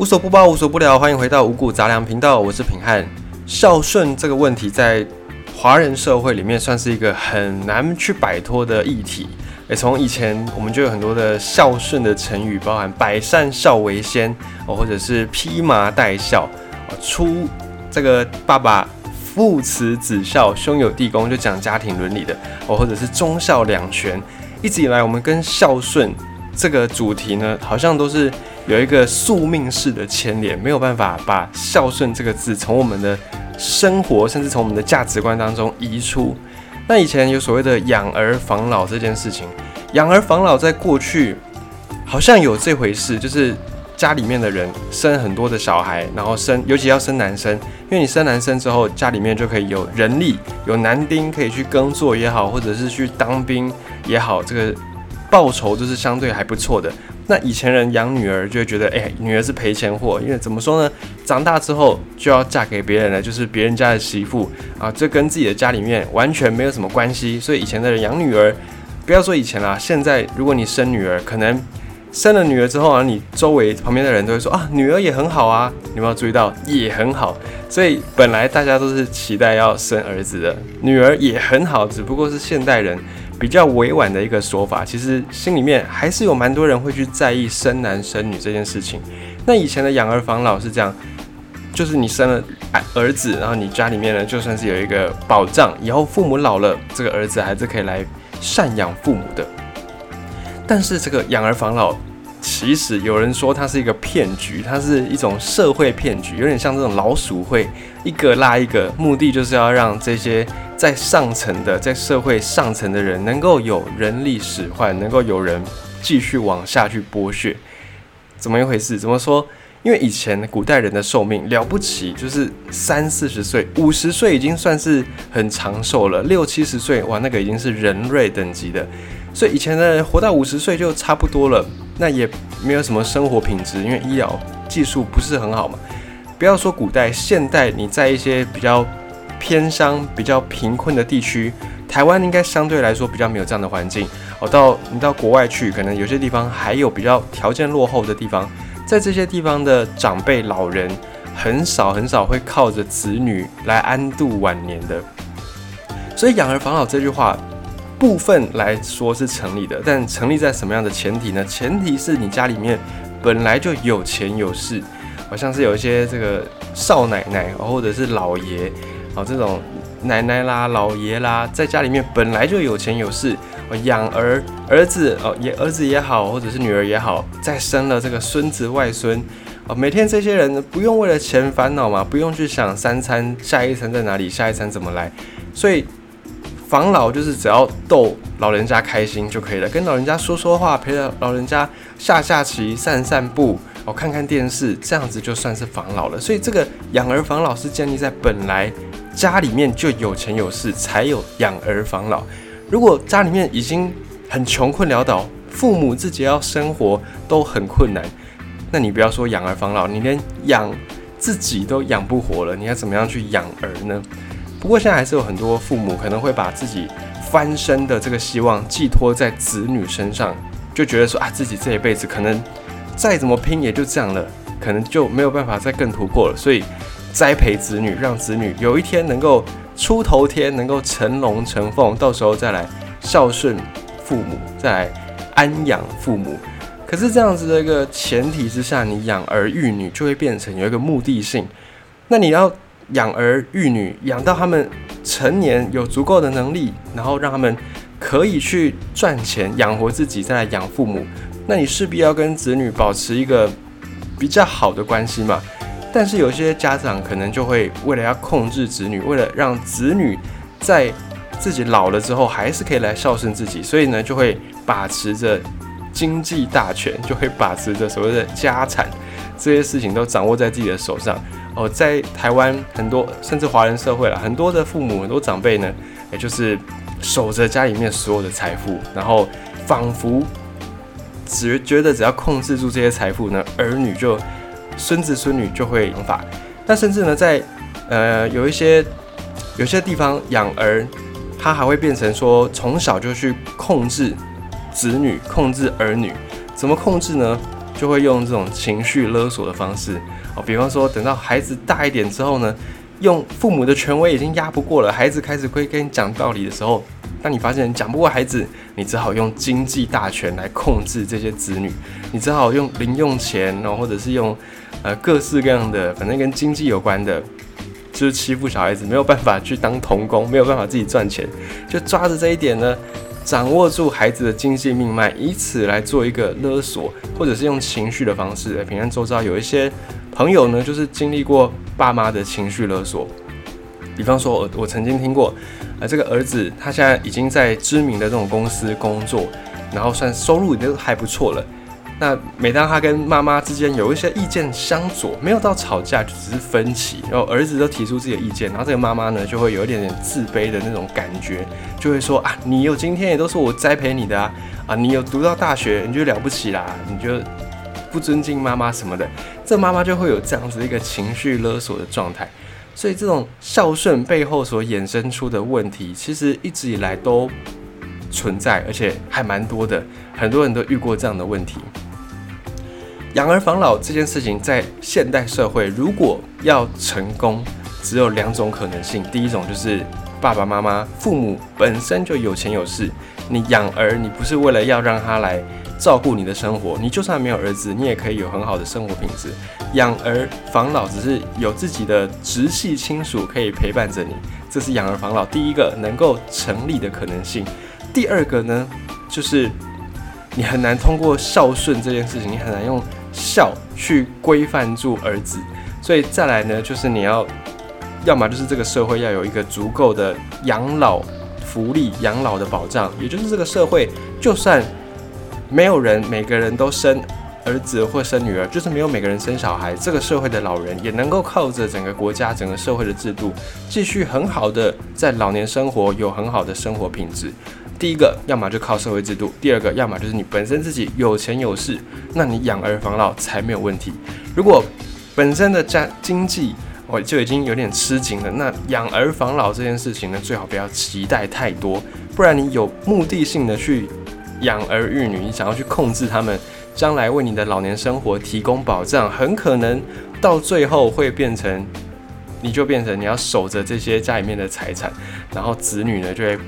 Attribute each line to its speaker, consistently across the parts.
Speaker 1: 无所不包，无所不聊，欢迎回到五谷杂粮频道，我是品汉。孝顺这个问题在华人社会里面算是一个很难去摆脱的议题。诶，从以前我们就有很多的孝顺的成语，包含百善孝为先哦，或者是披麻戴孝哦，出这个爸爸父慈子孝，兄友弟恭，就讲家庭伦理的哦，或者是忠孝两全。一直以来，我们跟孝顺这个主题呢，好像都是有一个宿命式的牵连，没有办法把孝顺这个字从我们的生活，甚至从我们的价值观当中移出。那以前有所谓的养儿防老这件事情，养儿防老在过去好像有这回事，就是家里面的人生很多的小孩，然后生，尤其要生男生，因为你生男生之后，家里面就可以有人力，有男丁可以去耕作也好，或者是去当兵也好，这个报酬就是相对还不错的。那以前人养女儿就会觉得，哎，女儿是赔钱货，因为怎么说呢？长大之后就要嫁给别人了，就是别人家的媳妇啊，这跟自己的家里面完全没有什么关系。所以以前的人养女儿，不要说以前啦，现在如果你生女儿，可能生了女儿之后啊，你周围旁边的人都会说啊，女儿也很好啊，你有没有注意到也很好？所以本来大家都是期待要生儿子的，女儿也很好，只不过是现代人。比较委婉的一个说法，其实心里面还是有蛮多人会去在意生男生女这件事情。那以前的养儿防老是这样，就是你生了儿子，然后你家里面呢就算是有一个保障，以后父母老了，这个儿子还是可以来赡养父母的。但是这个养儿防老，其实有人说它是一个骗局，它是一种社会骗局，有点像这种老鼠会一个拉一个，目的就是要让这些。在上层的，在社会上层的人能够有人力使唤，能够有人继续往下去剥削，怎么一回事？怎么说？因为以前古代人的寿命了不起，就是三四十岁、五十岁已经算是很长寿了，六七十岁哇，那个已经是人瑞等级的。所以以前的人活到五十岁就差不多了，那也没有什么生活品质，因为医疗技术不是很好嘛。不要说古代，现代你在一些比较。偏乡比较贫困的地区，台湾应该相对来说比较没有这样的环境。哦，到你到国外去，可能有些地方还有比较条件落后的地方，在这些地方的长辈老人很少很少会靠着子女来安度晚年的。所以养儿防老这句话，部分来说是成立的，但成立在什么样的前提呢？前提是你家里面本来就有钱有势，好像是有一些这个少奶奶或者是老爷。哦，这种奶奶啦、老爷啦，在家里面本来就有钱有势，哦，养儿儿子哦，也儿子也好，或者是女儿也好，再生了这个孙子外孙，哦，每天这些人不用为了钱烦恼嘛，不用去想三餐下一餐在哪里，下一餐怎么来，所以防老就是只要逗老人家开心就可以了，跟老人家说说话，陪着老人家下下棋、散散步。哦，看看电视，这样子就算是防老了。所以这个养儿防老是建立在本来。家里面就有钱有势，才有养儿防老。如果家里面已经很穷困潦倒，父母自己要生活都很困难，那你不要说养儿防老，你连养自己都养不活了，你要怎么样去养儿呢？不过现在还是有很多父母可能会把自己翻身的这个希望寄托在子女身上，就觉得说啊，自己这一辈子可能再怎么拼也就这样了，可能就没有办法再更突破了，所以。栽培子女，让子女有一天能够出头天，能够成龙成凤，到时候再来孝顺父母，再来安养父母。可是这样子的一个前提之下，你养儿育女就会变成有一个目的性。那你要养儿育女，养到他们成年有足够的能力，然后让他们可以去赚钱养活自己，再来养父母。那你势必要跟子女保持一个比较好的关系嘛。但是有些家长可能就会为了要控制子女，为了让子女在自己老了之后还是可以来孝顺自己，所以呢就会把持着经济大权，就会把持着所谓的家产，这些事情都掌握在自己的手上。哦，在台湾很多甚至华人社会了，很多的父母、很多长辈呢，也就是守着家里面所有的财富，然后仿佛只觉得只要控制住这些财富呢，儿女就。孙子孙女就会养法，那甚至呢，在呃有一些有些地方养儿，他还会变成说从小就去控制子女、控制儿女，怎么控制呢？就会用这种情绪勒索的方式哦，比方说等到孩子大一点之后呢，用父母的权威已经压不过了，孩子开始会跟你讲道理的时候，当你发现讲不过孩子，你只好用经济大权来控制这些子女，你只好用零用钱，然后或者是用呃各式各样的，反正跟经济有关的。就是欺负小孩子，没有办法去当童工，没有办法自己赚钱，就抓着这一点呢，掌握住孩子的经济命脉，以此来做一个勒索，或者是用情绪的方式。平安周遭有一些朋友呢，就是经历过爸妈的情绪勒索。比方说，我我曾经听过，啊，这个儿子他现在已经在知名的这种公司工作，然后算收入已经还不错了。那每当他跟妈妈之间有一些意见相左，没有到吵架，就只是分歧，然后儿子都提出自己的意见，然后这个妈妈呢就会有一点点自卑的那种感觉，就会说啊，你有今天也都是我栽培你的啊，啊，你有读到大学你就了不起啦，你就不尊敬妈妈什么的，这妈妈就会有这样子一个情绪勒索的状态，所以这种孝顺背后所衍生出的问题，其实一直以来都存在，而且还蛮多的，很多人都遇过这样的问题。养儿防老这件事情，在现代社会，如果要成功，只有两种可能性。第一种就是爸爸妈妈、父母本身就有钱有势，你养儿，你不是为了要让他来照顾你的生活，你就算没有儿子，你也可以有很好的生活品质。养儿防老只是有自己的直系亲属可以陪伴着你，这是养儿防老第一个能够成立的可能性。第二个呢，就是你很难通过孝顺这件事情，你很难用。孝去规范住儿子，所以再来呢，就是你要，要么就是这个社会要有一个足够的养老福利、养老的保障，也就是这个社会就算没有人每个人都生儿子或生女儿，就是没有每个人生小孩，这个社会的老人也能够靠着整个国家、整个社会的制度，继续很好的在老年生活，有很好的生活品质。第一个，要么就靠社会制度；第二个，要么就是你本身自己有钱有势，那你养儿防老才没有问题。如果本身的家经济哦就已经有点吃紧了，那养儿防老这件事情呢，最好不要期待太多，不然你有目的性的去养儿育女，你想要去控制他们，将来为你的老年生活提供保障，很可能到最后会变成，你就变成你要守着这些家里面的财产，然后子女呢就会，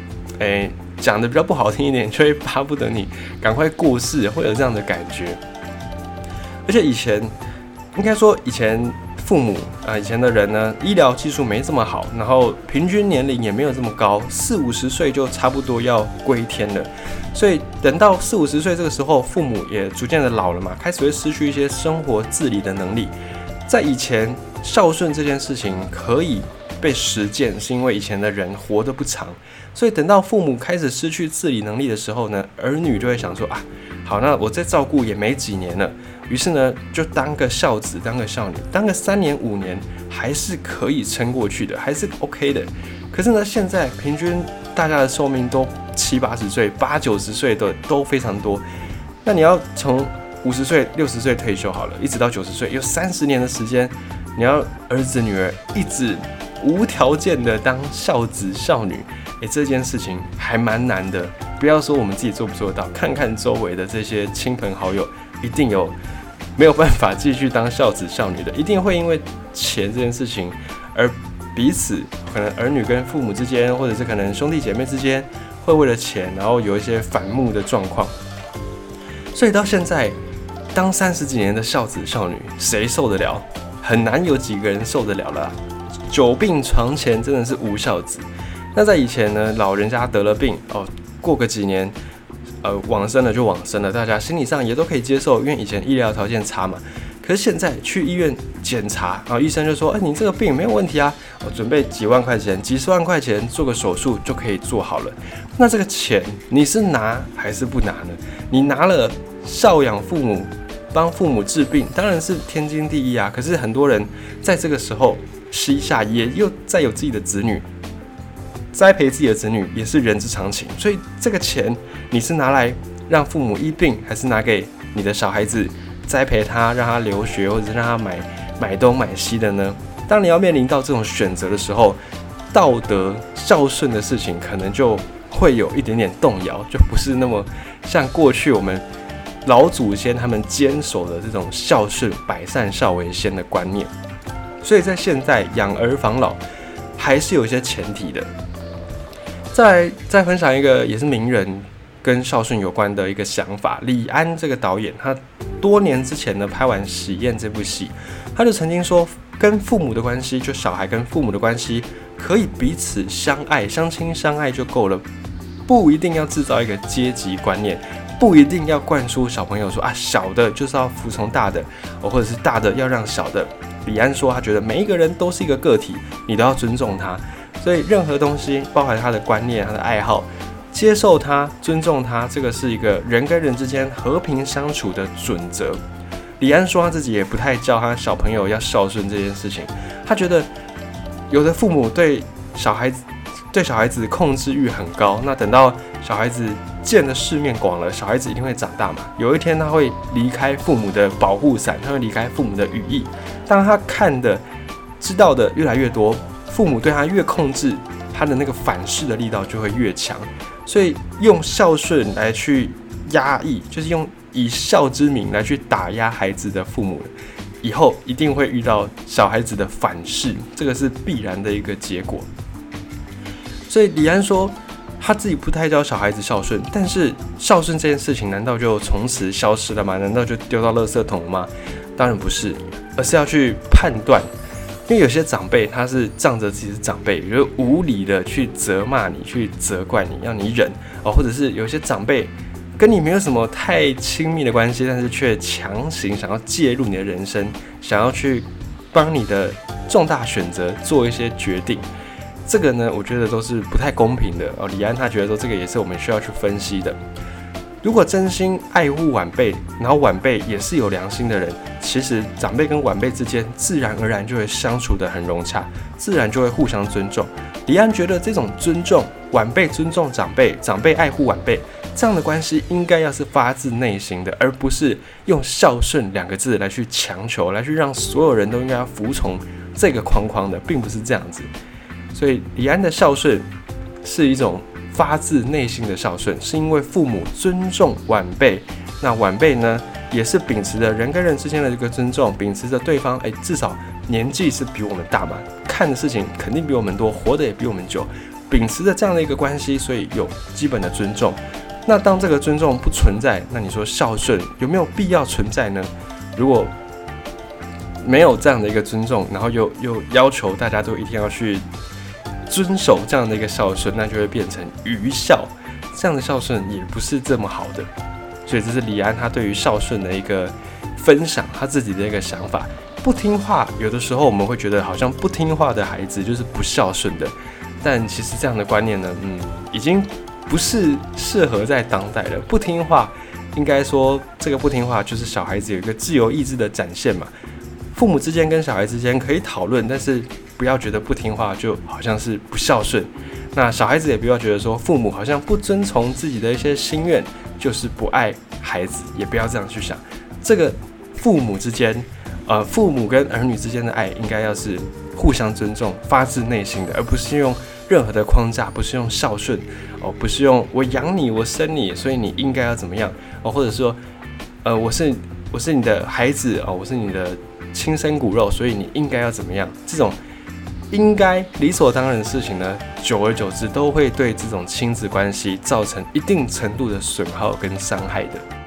Speaker 1: 诶。讲的比较不好听一点，就会巴不得你赶快过世，会有这样的感觉。而且以前，应该说以前父母啊，以前的人呢，医疗技术没这么好，然后平均年龄也没有这么高，四五十岁就差不多要归天了。所以等到四五十岁这个时候，父母也逐渐的老了嘛，开始会失去一些生活自理的能力。在以前，孝顺这件事情可以。被实践是因为以前的人活得不长，所以等到父母开始失去自理能力的时候呢，儿女就会想说啊，好，那我再照顾也没几年了，于是呢就当个孝子，当个孝女，当个三年五年还是可以撑过去的，还是 OK 的。可是呢，现在平均大家的寿命都七八十岁、八九十岁的都非常多，那你要从五十岁、六十岁退休好了，一直到九十岁，有三十年的时间，你要儿子女儿一直。无条件的当孝子孝女，诶，这件事情还蛮难的。不要说我们自己做不做到，看看周围的这些亲朋好友，一定有没有办法继续当孝子孝女的，一定会因为钱这件事情而彼此可能儿女跟父母之间，或者是可能兄弟姐妹之间，会为了钱然后有一些反目的状况。所以到现在，当三十几年的孝子孝女，谁受得了？很难有几个人受得了了。久病床前真的是无孝子。那在以前呢，老人家得了病哦，过个几年，呃，往生了就往生了，大家心理上也都可以接受，因为以前医疗条件差嘛。可是现在去医院检查，然后医生就说：“哎，你这个病没有问题啊，我准备几万块钱、几十万块钱做个手术就可以做好了。”那这个钱你是拿还是不拿呢？你拿了孝养父母、帮父母治病，当然是天经地义啊。可是很多人在这个时候。膝下也又再有自己的子女，栽培自己的子女也是人之常情。所以这个钱你是拿来让父母医病，还是拿给你的小孩子栽培他，让他留学，或者让他买买东买西的呢？当你要面临到这种选择的时候，道德孝顺的事情可能就会有一点点动摇，就不是那么像过去我们老祖先他们坚守的这种孝顺、百善孝为先的观念。所以在现在养儿防老还是有一些前提的。再再分享一个也是名人跟孝顺有关的一个想法，李安这个导演，他多年之前呢拍完《喜宴》这部戏，他就曾经说，跟父母的关系，就小孩跟父母的关系，可以彼此相爱、相亲相爱就够了，不一定要制造一个阶级观念，不一定要灌输小朋友说啊，小的就是要服从大的，或者是大的要让小的。李安说，他觉得每一个人都是一个个体，你都要尊重他。所以任何东西，包含他的观念、他的爱好，接受他、尊重他，这个是一个人跟人之间和平相处的准则。李安说他自己也不太教他小朋友要孝顺这件事情，他觉得有的父母对小孩子对小孩子控制欲很高，那等到小孩子见的世面广了，小孩子一定会长大嘛。有一天他会离开父母的保护伞，他会离开父母的羽翼。当他看的、知道的越来越多。父母对他越控制，他的那个反噬的力道就会越强。所以用孝顺来去压抑，就是用以孝之名来去打压孩子的父母，以后一定会遇到小孩子的反噬，这个是必然的一个结果。所以李安说他自己不太教小孩子孝顺，但是孝顺这件事情难道就从此消失了吗？难道就丢到垃圾桶了吗？当然不是，而是要去判断。因为有些长辈他是仗着自己是长辈，就无理的去责骂你，去责怪你，要你忍哦，或者是有些长辈跟你没有什么太亲密的关系，但是却强行想要介入你的人生，想要去帮你的重大选择做一些决定，这个呢，我觉得都是不太公平的哦。李安他觉得说这个也是我们需要去分析的。如果真心爱护晚辈，然后晚辈也是有良心的人，其实长辈跟晚辈之间自然而然就会相处得很融洽，自然就会互相尊重。李安觉得这种尊重，晚辈尊重长辈，长辈爱护晚辈，这样的关系应该要是发自内心的，而不是用孝顺两个字来去强求，来去让所有人都应该要服从这个框框的，并不是这样子。所以李安的孝顺是一种。发自内心的孝顺，是因为父母尊重晚辈，那晚辈呢，也是秉持着人跟人之间的这个尊重，秉持着对方，哎，至少年纪是比我们大嘛，看的事情肯定比我们多，活得也比我们久，秉持着这样的一个关系，所以有基本的尊重。那当这个尊重不存在，那你说孝顺有没有必要存在呢？如果没有这样的一个尊重，然后又又要求大家都一定要去。遵守这样的一个孝顺，那就会变成愚孝。这样的孝顺也不是这么好的，所以这是李安他对于孝顺的一个分享，他自己的一个想法。不听话，有的时候我们会觉得好像不听话的孩子就是不孝顺的，但其实这样的观念呢，嗯，已经不是适合在当代了。不听话，应该说这个不听话就是小孩子有一个自由意志的展现嘛。父母之间跟小孩之间可以讨论，但是。不要觉得不听话就好像是不孝顺，那小孩子也不要觉得说父母好像不遵从自己的一些心愿就是不爱孩子，也不要这样去想。这个父母之间，呃，父母跟儿女之间的爱应该要是互相尊重、发自内心的，而不是用任何的框架，不是用孝顺哦，不是用我养你、我生你，所以你应该要怎么样哦，或者说，呃，我是我是你的孩子哦，我是你的亲生骨肉，所以你应该要怎么样这种。应该理所当然的事情呢，久而久之都会对这种亲子关系造成一定程度的损耗跟伤害的。